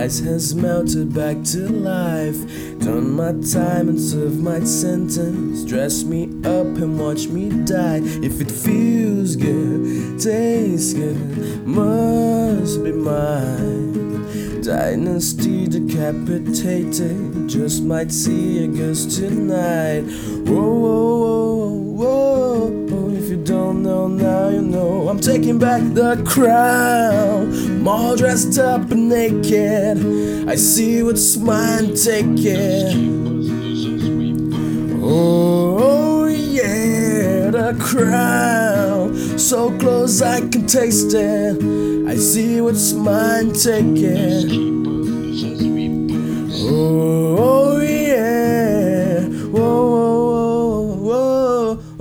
ice has melted back to life. Turn my time and serve my sentence. Dress me up and watch me die. If it feels good, tastes good, must be mine. Dynasty decapitated. Just might see a ghost tonight. Whoa, whoa, whoa, Taking back the crown. I'm all dressed up and naked. I see what's mine, take it. Oh, yeah, the crown. So close I can taste it. I see what's mine, take it.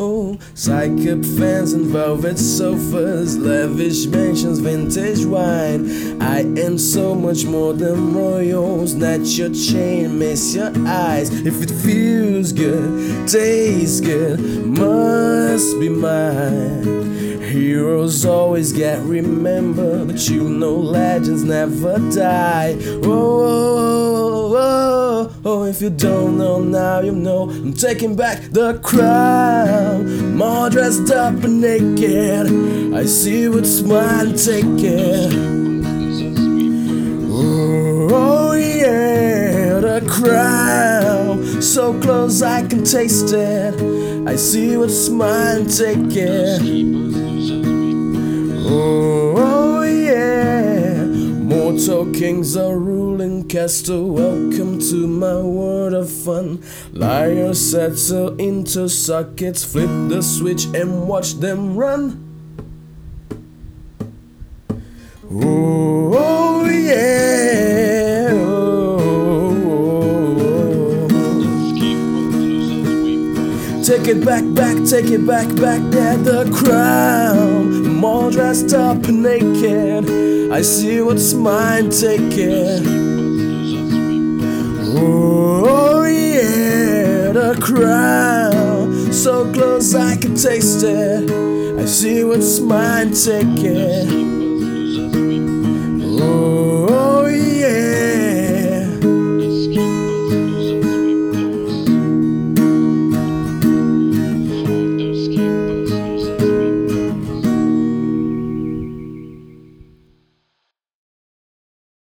Oh, whoa. Psychic fans and velvet sofas, lavish mansions, vintage wine. I am so much more than royal. Snatch your chain, miss your eyes. If it feels good, tastes good, must be mine. Heroes always get remembered, but you know legends never die. Whoa, whoa, whoa, whoa, if you don't know now, you know. I'm taking back the crown. I'm all dressed up and naked. I see what's mine, take it. Oh, yeah, the crown. So close I can taste it. I see what's mine, take it. Kings are ruling castle. Welcome to my world of fun. Liars settle into sockets. Flip the switch and watch them run. Oh, oh, yeah. Oh, oh, oh. Take it back, back, take it back, back there, the crown. I'm all dressed up naked. I see what's mine, take. Oh, yeah, the crown. So close I can taste it. I see what's mine, take.